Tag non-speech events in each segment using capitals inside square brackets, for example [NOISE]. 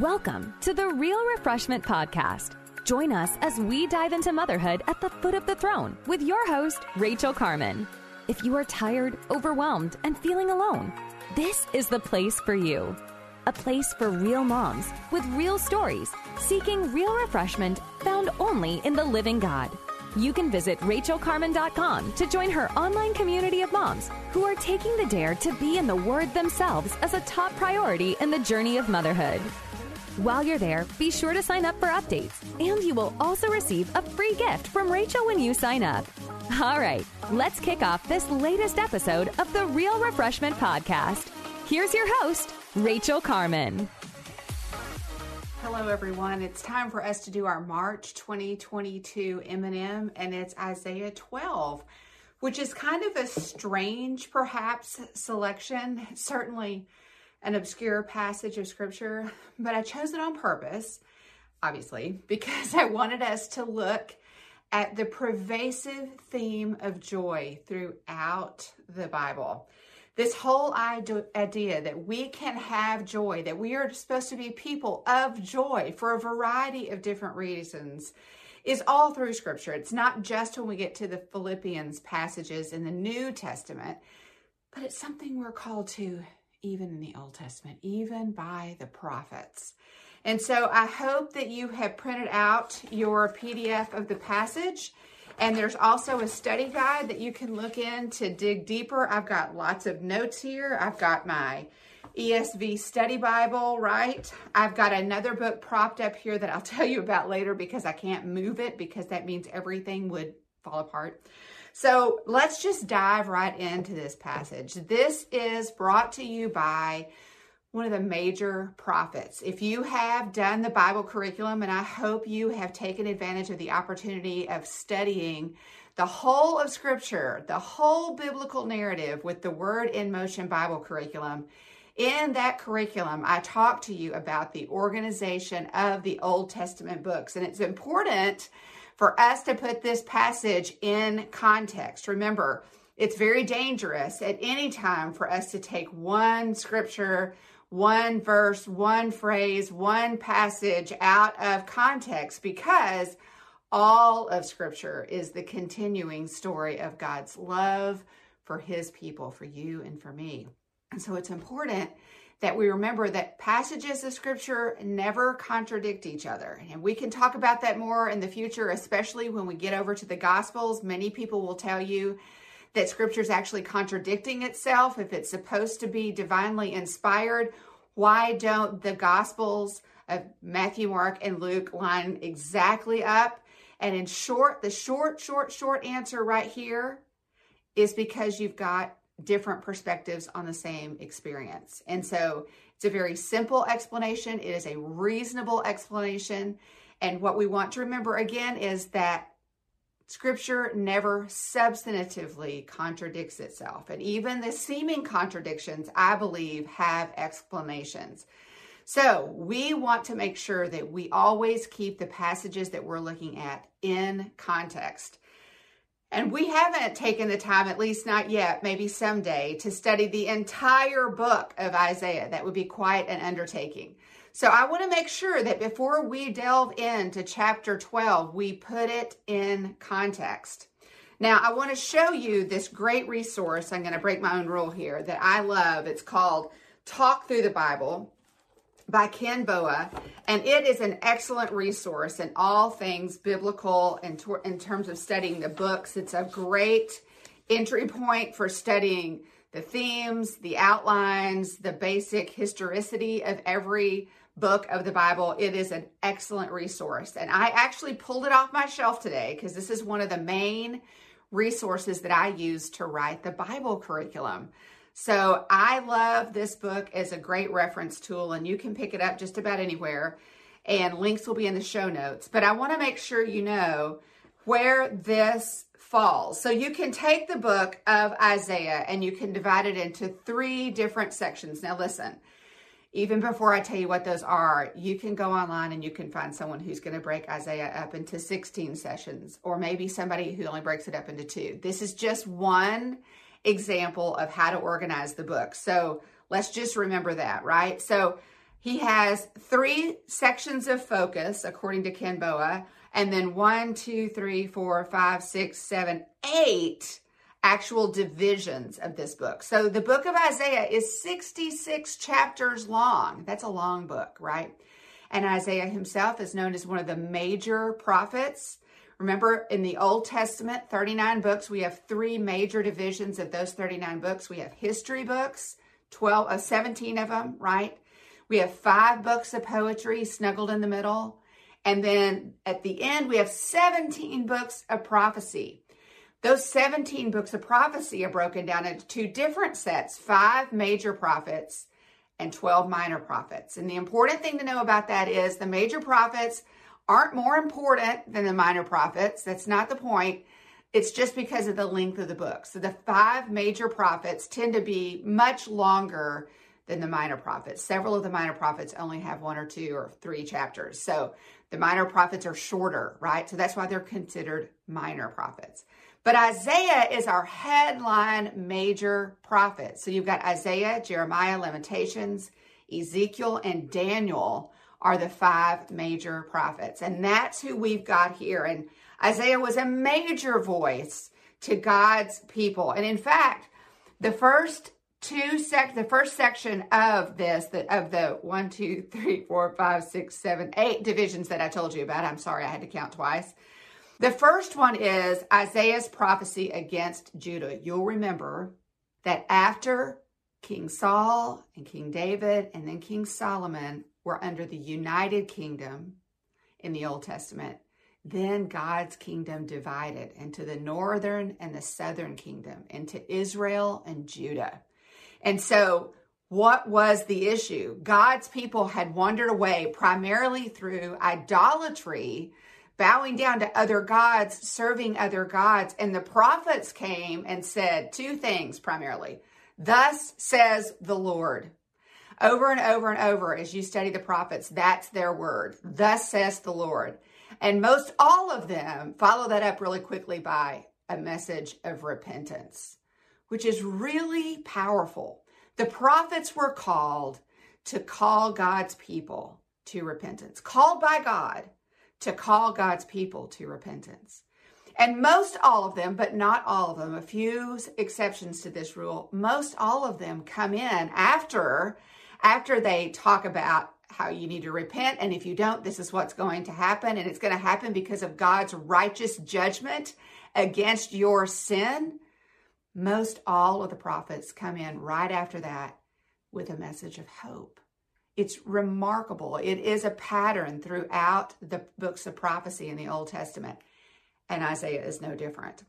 Welcome to the Real Refreshment Podcast. Join us as we dive into motherhood at the foot of the throne with your host, Rachael Carman. If you are tired, overwhelmed, and feeling alone, this is the place for you. A place for real moms with real stories, seeking real refreshment found only in the living God. You can visit rachaelcarman.com to join her online community of moms who are taking the dare to be in the Word themselves as a top priority in the journey of motherhood. While you're there, be sure to sign up for updates, and you will also receive a free gift from Rachael when you sign up. All right, let's kick off this latest episode of the Real Refreshment Podcast. Here's your host, Rachael Carman. Hello, everyone. It's time for us to do our March 2022 M&M, and it's Isaiah 12, which is kind of a strange, perhaps, selection. Certainly an obscure passage of scripture, but I chose it on purpose, obviously, [LAUGHS] because I wanted us to look at the pervasive theme of joy throughout the Bible. This whole idea that we can have joy, that we are supposed to be people of joy for a variety of different reasons, is all through Scripture. It's not just when we get to the Philippians passages in the New Testament, but it's something we're called to even in the Old Testament, even by the prophets. And so I hope that you have printed out your PDF of the passage. And there's also a study guide that you can look in to dig deeper. I've got lots of notes here. I've got my ESV study Bible, right? I've got another book propped up here that I'll [LAUGHS] tell you about later because I can't move it because that means everything would fall apart. So let's just dive right into this passage. This is brought to you by one of the major prophets. If you have done the Bible curriculum, and I hope you have taken advantage of the opportunity of studying the whole of Scripture, the whole biblical narrative with the Word in Motion Bible curriculum, in that curriculum, I talk to you about the organization of the Old Testament books. And it's important for us to put this passage in context. Remember, it's very dangerous at any time for us to take one scripture, one verse, one phrase, one passage out of context because all of scripture is the continuing story of God's love for his people, for you and for me. And so it's important that we remember that passages of scripture never contradict each other. And we can talk about that more in the future, especially when we get over to the gospels. Many people will tell you that scripture is actually contradicting itself if it's supposed to be divinely inspired. Why don't the gospels of Matthew, Mark, and Luke line exactly up? And in short, the short, short, short answer right here is because you've got different perspectives on the same experience. And so it's a very simple explanation, it is a reasonable explanation. And what we want to remember again is that scripture never substantively contradicts itself. And even the seeming contradictions, I believe, have explanations. So we want to make sure that we always keep the passages that we're looking at in context. And we haven't taken the time, at least not yet, maybe someday, to study the entire book of Isaiah. That would be quite an undertaking. So I want to make sure that before we delve into chapter 12, we put it in context. Now, I want to show you this great resource. I'm going to break my own rule here that I love. It's called Talk Through the Bible by Ken Boa, and it is an excellent resource in all things biblical and in, in terms of studying the books. It's a great entry point for studying the themes, the outlines, the basic historicity of every book of the Bible. It is an excellent resource. And I actually pulled it off my shelf today because this is one of the main resources that I use to write the Bible curriculum. So I love this book as a great reference tool, and you can pick it up just about anywhere. And links will be in the show notes. But I want to make sure you know where this falls. So you can take the book of Isaiah and you can divide it into three different sections. Now, listen, even before I tell you what those are, you can go online and you can find someone who's going to break Isaiah up into 16 sessions, or maybe somebody who only breaks it up into two. This is just one example of how to organize the book. So let's just remember that, right? So He has three sections of focus, according to Ken Boa, and then one, two, three, four, five, six, seven, eight actual divisions of this book. So the book of Isaiah is 66 chapters long. That's a long book, right? And Isaiah himself is known as one of the major prophets. Remember, in the Old Testament, 39 books, we have three major divisions of those 39 books. We have history books, 12, uh, 17 of them, right? We have five books of poetry snuggled in the middle. And then at the end, we have 17 books of prophecy. Those 17 books of prophecy are broken down into two different sets five major prophets and 12 minor prophets. And the important thing to know about that is the major prophets aren't more important than the minor prophets. That's not the point. It's just because of the length of the book. So the five major prophets tend to be much longer than the minor prophets. Several of the minor prophets only have one or two or three chapters. So the minor prophets are shorter, right? So that's why they're considered minor prophets. But Isaiah is our headline major prophet. So you've got Isaiah, Jeremiah, Lamentations, Ezekiel, and Daniel are the five major prophets. And that's who we've got here. And Isaiah was a major voice to God's people. And in fact, the first two sec the first section of this that of the one two three four five six seven eight divisions that i told you about i'm sorry i had to count twice the first one is isaiah's prophecy against judah you'll remember that after king saul and king david and then king solomon were under the united kingdom in the old testament then God's kingdom divided into the northern and the southern kingdom, into Israel and Judah. And so, what was the issue? God's people had wandered away primarily through idolatry, bowing down to other gods, serving other gods. And the prophets came and said two things primarily Thus says the Lord. Over and over and over, as you study the prophets, that's their word. Thus says the Lord. And most all of them follow that up really quickly by a message of repentance which is really powerful. The prophets were called to call God's people to repentance, called by God to call God's people to repentance. And most all of them, but not all of them, a few exceptions to this rule, most all of them come in after after they talk about how you need to repent and if you don't this is what's going to happen and it's going to happen because of God's righteous judgment against your sin most all of the prophets come in right after that with a message of hope. It's remarkable. It is a pattern throughout the books of prophecy in the Old Testament. And Isaiah is no different.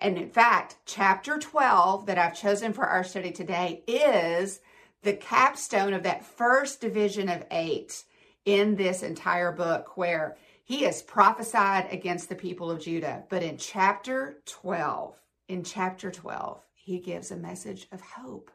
And in fact, chapter 12 that I've chosen for our study today is the capstone of that first division of eight in this entire book, where he has prophesied against the people of Judah. But in chapter 12, in chapter 12, he gives a message of hope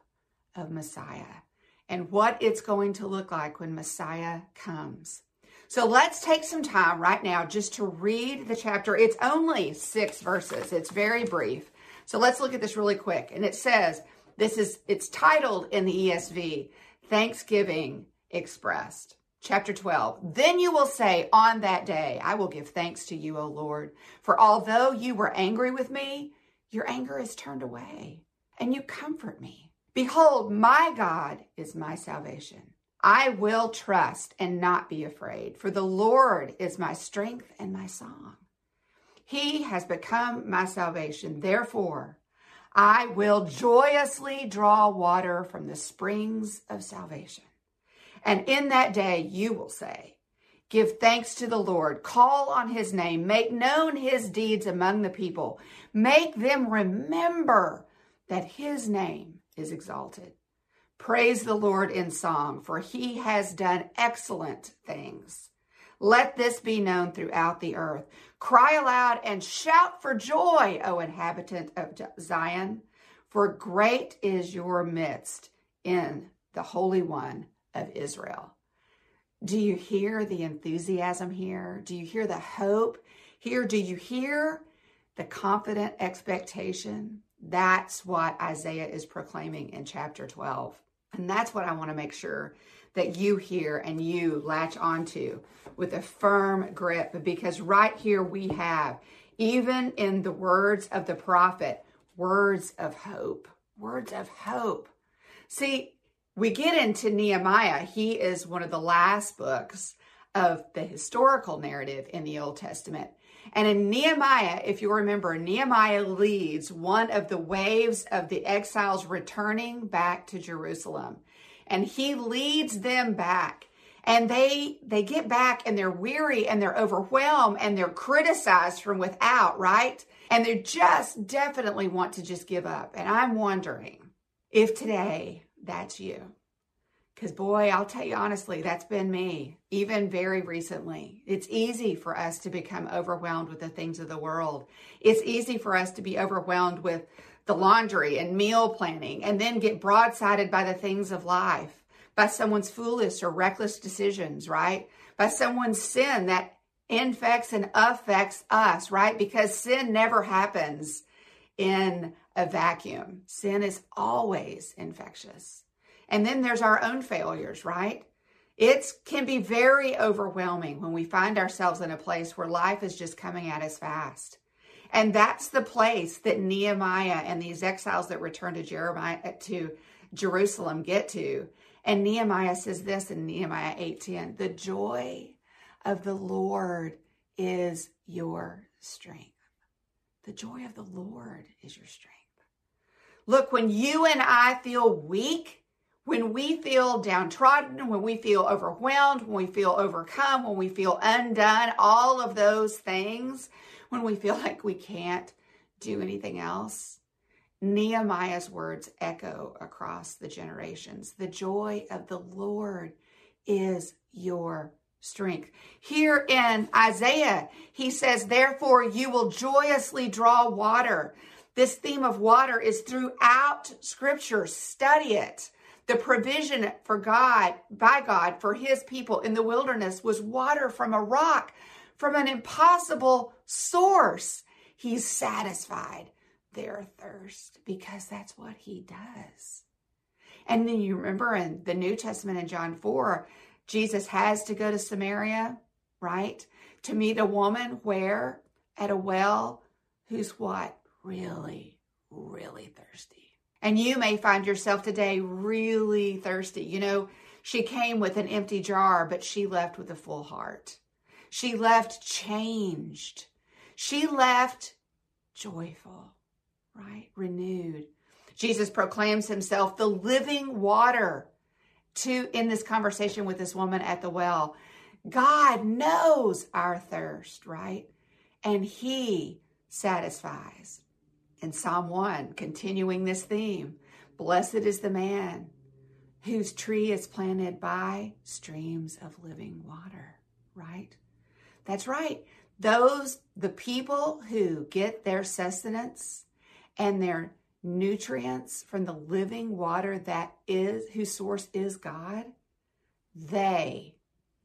of Messiah and what it's going to look like when Messiah comes. So let's take some time right now just to read the chapter. It's only six verses, it's very brief. So let's look at this really quick. And it says, this is, it's titled in the ESV, Thanksgiving Expressed. Chapter 12. Then you will say, On that day, I will give thanks to you, O Lord. For although you were angry with me, your anger is turned away, and you comfort me. Behold, my God is my salvation. I will trust and not be afraid, for the Lord is my strength and my song. He has become my salvation. Therefore, I will joyously draw water from the springs of salvation. And in that day, you will say, Give thanks to the Lord, call on his name, make known his deeds among the people, make them remember that his name is exalted. Praise the Lord in song, for he has done excellent things. Let this be known throughout the earth. Cry aloud and shout for joy, O inhabitant of Zion, for great is your midst in the Holy One of Israel. Do you hear the enthusiasm here? Do you hear the hope here? Do you hear the confident expectation? That's what Isaiah is proclaiming in chapter 12. And that's what I want to make sure that you hear and you latch onto with a firm grip because right here we have, even in the words of the prophet, words of hope. Words of hope. See, we get into Nehemiah. He is one of the last books of the historical narrative in the Old Testament. And in Nehemiah, if you remember, Nehemiah leads one of the waves of the exiles returning back to Jerusalem. And he leads them back. And they they get back and they're weary and they're overwhelmed and they're criticized from without, right? And they just definitely want to just give up. And I'm wondering if today that's you. Because, boy, I'll tell you honestly, that's been me, even very recently. It's easy for us to become overwhelmed with the things of the world. It's easy for us to be overwhelmed with the laundry and meal planning and then get broadsided by the things of life, by someone's foolish or reckless decisions, right? By someone's sin that infects and affects us, right? Because sin never happens in a vacuum. Sin is always infectious. And then there's our own failures, right? It can be very overwhelming when we find ourselves in a place where life is just coming at us fast. And that's the place that Nehemiah and these exiles that return to Jeremiah to Jerusalem get to. And Nehemiah says this in Nehemiah 8:10, "The joy of the Lord is your strength." The joy of the Lord is your strength. Look, when you and I feel weak, when we feel downtrodden, when we feel overwhelmed, when we feel overcome, when we feel undone, all of those things, when we feel [LAUGHS] like we can't do anything else, Nehemiah's words echo across the generations. The joy of the Lord is your strength. Here in Isaiah, he says, Therefore, you will joyously draw water. This theme of water is throughout scripture. Study it. The provision for God, by God, for his people in the wilderness was water from a rock, from an impossible source. He's satisfied their thirst because that's what he does. And then you remember in the New Testament in John 4, Jesus has to go to Samaria, right? To meet a woman where? At a well who's what? Really, really thirsty. And you may find yourself today really thirsty. You know, she came with an empty jar, but she left with a full heart. She left changed. She left joyful, right? Renewed. Jesus proclaims himself the living water to in this conversation with this woman at the well. God knows our thirst, right? And he satisfies in Psalm 1, continuing this theme Blessed is the man whose tree is planted by streams of living water, right? That's right. Those, the people who get their sustenance and their nutrients from the living water that is, whose source is God, they,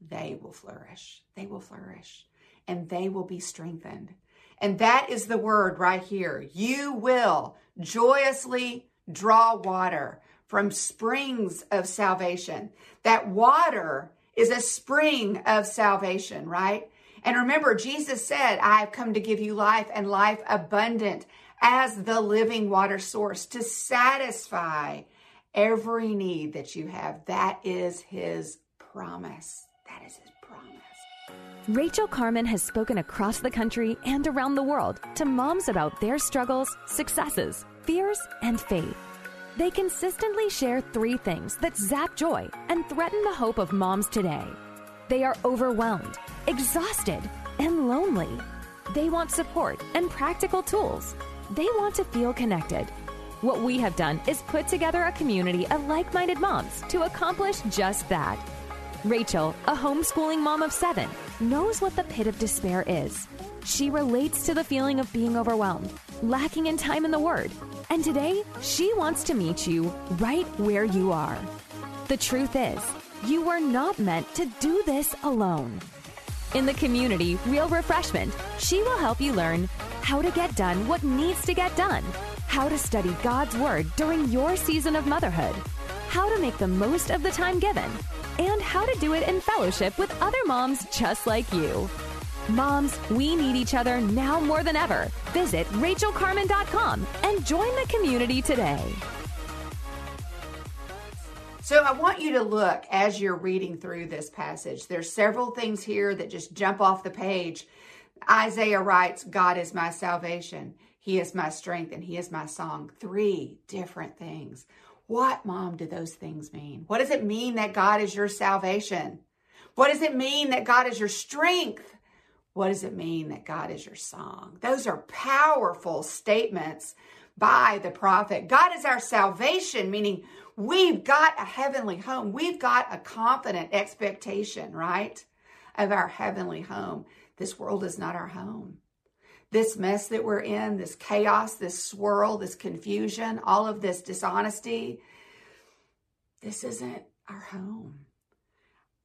they will flourish. They will flourish and they will be strengthened. And that is the word right here. You will joyously draw water from springs of salvation. That water is a spring of salvation, right? And remember, Jesus said, I have come to give you life and life abundant as the living water source to satisfy every need that you have. That is his promise. That is his promise. Rachael Carman has spoken across the country and around the world to moms about their struggles, successes, fears, and faith. They consistently share three things that zap joy and threaten the hope of moms today. They are overwhelmed, exhausted, and lonely. They want support and practical tools. They want to feel connected. What we have done is put together a community of like minded moms to accomplish just that. Rachael, a homeschooling mom of seven, knows what the pit of despair is. She relates to the feeling of being overwhelmed, lacking in time in the Word. And today, she wants to meet you right where you are. The truth is, you were not meant to do this alone. In the community, Real Refreshment, she will help you learn how to get done what needs to get done, how to study God's Word during your season of motherhood how to make the most of the time given, and how to do it in fellowship with other moms just like you. Moms, we need each other now more than ever. Visit rachaelcarman.com and join the community today. So I want you to look as you're reading through this passage. There's several things here that just jump off the page. Isaiah writes, God is my salvation. He is my strength and he is my song. Three different things. What, mom, do those things mean? What does it mean that God is your salvation? What does it mean that God is your strength? What does it mean that God is your song? Those are powerful statements by the prophet. God is our salvation, meaning we've got a heavenly home. We've got a confident expectation, right, of our heavenly home. This world is not our home. This mess that we're in, this chaos, this swirl, this confusion, all of this dishonesty, this isn't our home.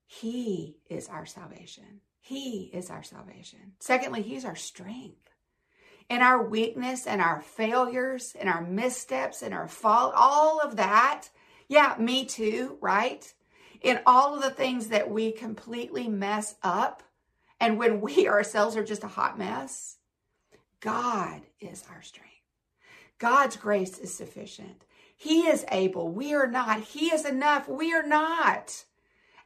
He is our salvation. He is our salvation. Secondly, He's our strength. In our weakness and our failures and our missteps and our fault, all of that, yeah, me too, right? In all of the things that we completely mess up, and when we [LAUGHS] ourselves are just a hot mess, God is our strength. God's grace is sufficient. He is able. We are not. He is enough. We are not.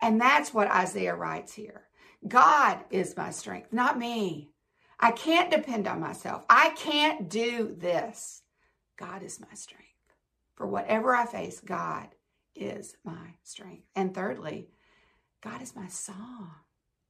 And that's what Isaiah writes here. God is my strength, not me. I can't depend on myself. I can't do this. God is my strength. For whatever I face, God is my strength. And thirdly, God is my song.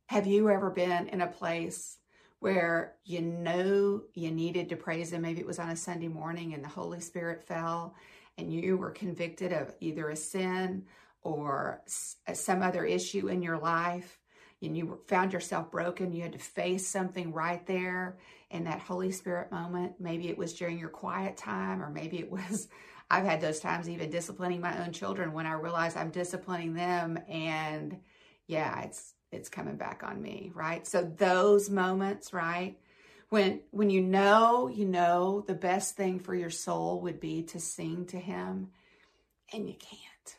Have you ever been in a place where you know you needed to praise Him? Maybe it was on a Sunday morning and the Holy Spirit fell and you were convicted of either a sin or uh, some other issue in your life and you found yourself broken, you had to face something right there in that Holy Spirit moment. Maybe it was during your quiet time, or maybe it was, [LAUGHS] I've had those times even disciplining my own children when I realize I'm disciplining them and yeah, it's it's coming back on me, right? So those moments, right? When when you know, you know the best thing for your soul would be to sing to him and you can't.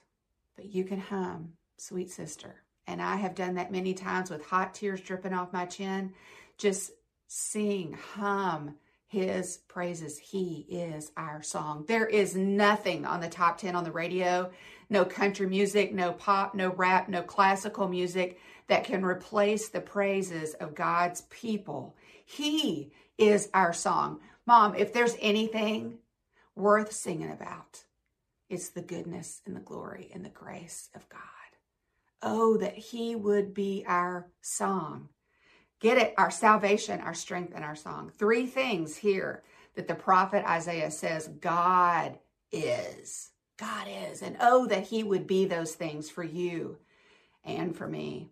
But you can hum, sweet sister and I have done that many times with hot tears dripping off my chin. Just sing, hum his praises. He is our song. There is nothing on the top 10 on the radio, no country music, no pop, no rap, no classical music that can replace the praises of God's people. He is our song. Mom, if there's anything worth singing about, it's the goodness and the glory and the grace of God. Oh, that He would be our song. Get it? Our salvation, our strength, and our song. Three things here that the prophet Isaiah says God is. God is. And oh, that He would be those things for you and for me.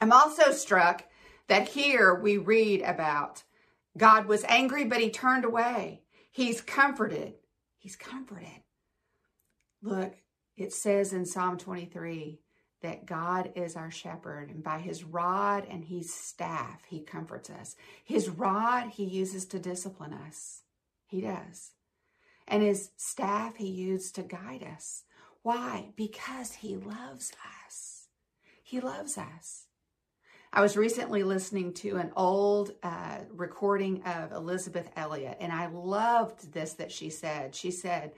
I'm also struck that here we read about God was angry, but He turned away. He's comforted. He's comforted. Look, it says in Psalm 23 that God is our shepherd, and by his rod and his staff, he comforts us. His rod he uses to discipline us. He does. And his staff he uses to guide us. Why? Because he loves us. He loves us. I was recently listening to an old uh, recording of Elisabeth Elliot, and I loved this that she said. She said,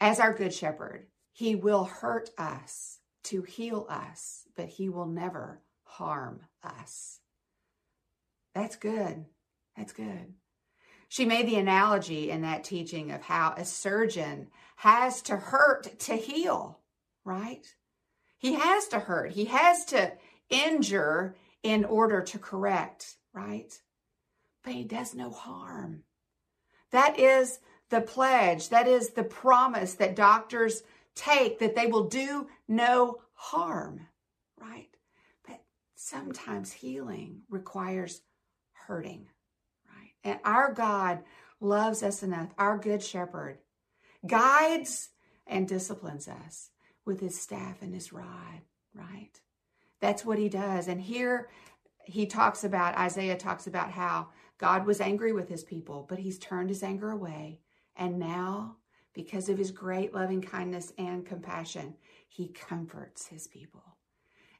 As our good shepherd, he will hurt us to heal us, but he will never harm us. That's good. That's good. She made the analogy in that teaching of how a surgeon has to hurt to heal, right? He has to hurt. He has to injure in order to correct, right? But he does no harm. That is the pledge. That is the promise that doctors take that they will do no harm, right? But sometimes healing requires hurting, right? And our God loves us enough, our good shepherd guides and disciplines us with his staff and his rod, right? That's what he does. And here he talks about, Isaiah talks about how God was angry with his people, but he's turned his anger away. And now because of his great loving kindness and compassion. he comforts his people.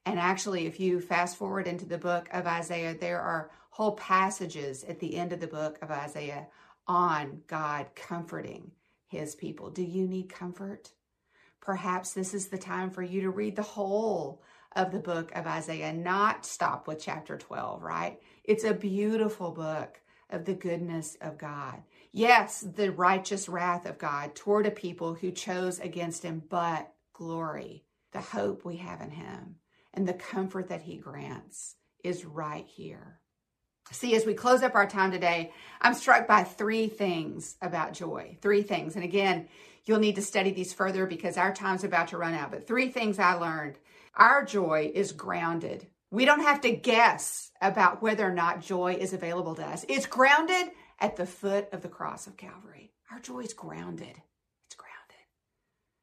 And actually, if you fast forward into the book of Isaiah, there are whole passages at the end of the book of Isaiah on God comforting his people. Do you need comfort? Perhaps this is the time for you to read the whole of the book of Isaiah, not stop with chapter 12, right? It's a beautiful book of the goodness of God. Yes, the righteous wrath of God toward a people who chose against him, but glory, the hope we have in him and the comfort that he grants is right here. See, as we close up our time today, I'm struck by three things about joy. Three things. And again, you'll need to study these further because our time's about to run out. But three things I learned. Our joy is grounded. We don't have to guess about whether or not joy is available to us. It's grounded at the foot of the cross of Calvary. Our joy is grounded. It's grounded.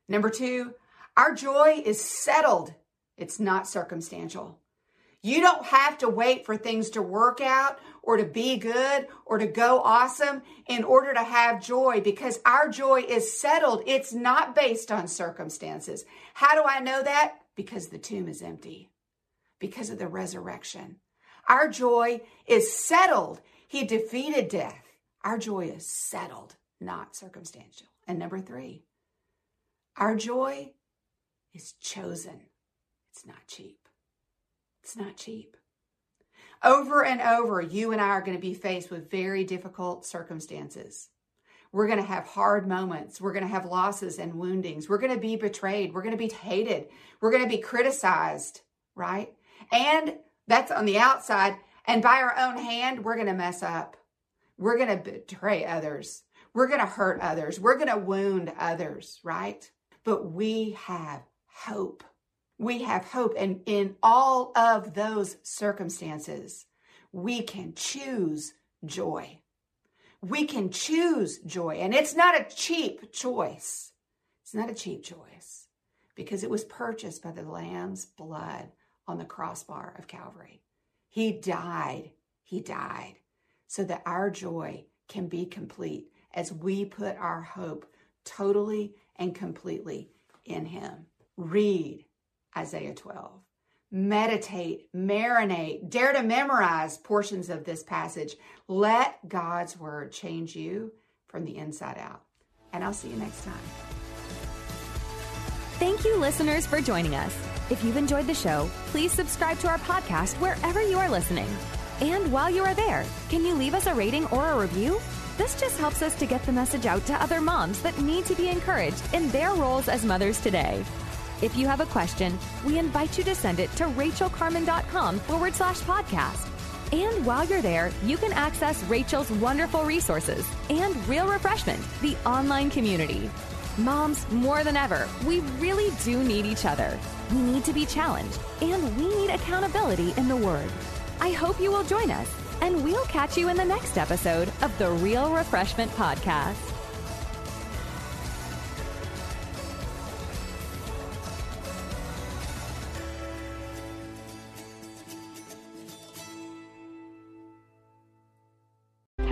Number two, our joy is settled it's not circumstantial. You don't have to wait for things to work out or to be good or to go awesome in order to have joy because our joy is settled. It's not based on circumstances. How do I know that? Because the tomb is empty, because of the resurrection. Our joy is settled. He defeated death. Our joy is settled, not circumstantial. And number three, our joy is chosen. It's not cheap. It's not cheap. Over and over, you and I are going to be faced with very difficult circumstances. We're going to have hard moments. We're going to have losses and woundings. We're going to be betrayed. We're going to be hated. We're going to be criticized, right? And that's on the outside. And by our own hand, we're going to mess up. We're going to betray others. We're going to hurt others. We're going to wound others, right? But we have hope we have hope. And in all of those circumstances, we can choose joy. We can choose joy. And it's not a cheap choice. It's not a cheap choice because it was purchased by the Lamb's blood on the crossbar of Calvary. He died. He died so that our joy can be complete as we put our hope totally and completely in Him. Read Isaiah 12. Meditate, marinate, dare to memorize portions of this passage. Let God's word change you from the inside out. And I'll see you next time. Thank you, listeners, for joining us. If you've enjoyed the show, please subscribe to our podcast wherever you are listening. And while you are there, can you leave us a rating or a review? This just helps us to get the message out to other moms that need to be encouraged in their roles as mothers today. If you have a question, we invite you to send it to rachaelcarman.com forward slash podcast. And while you're there, you can access Rachael's wonderful resources and Real Refreshment, the online community. Moms, more than ever, we really do need each other. We need to be challenged, and we need accountability in the Word. I hope you will join us, and we'll catch you in the next episode of the Real Refreshment Podcast.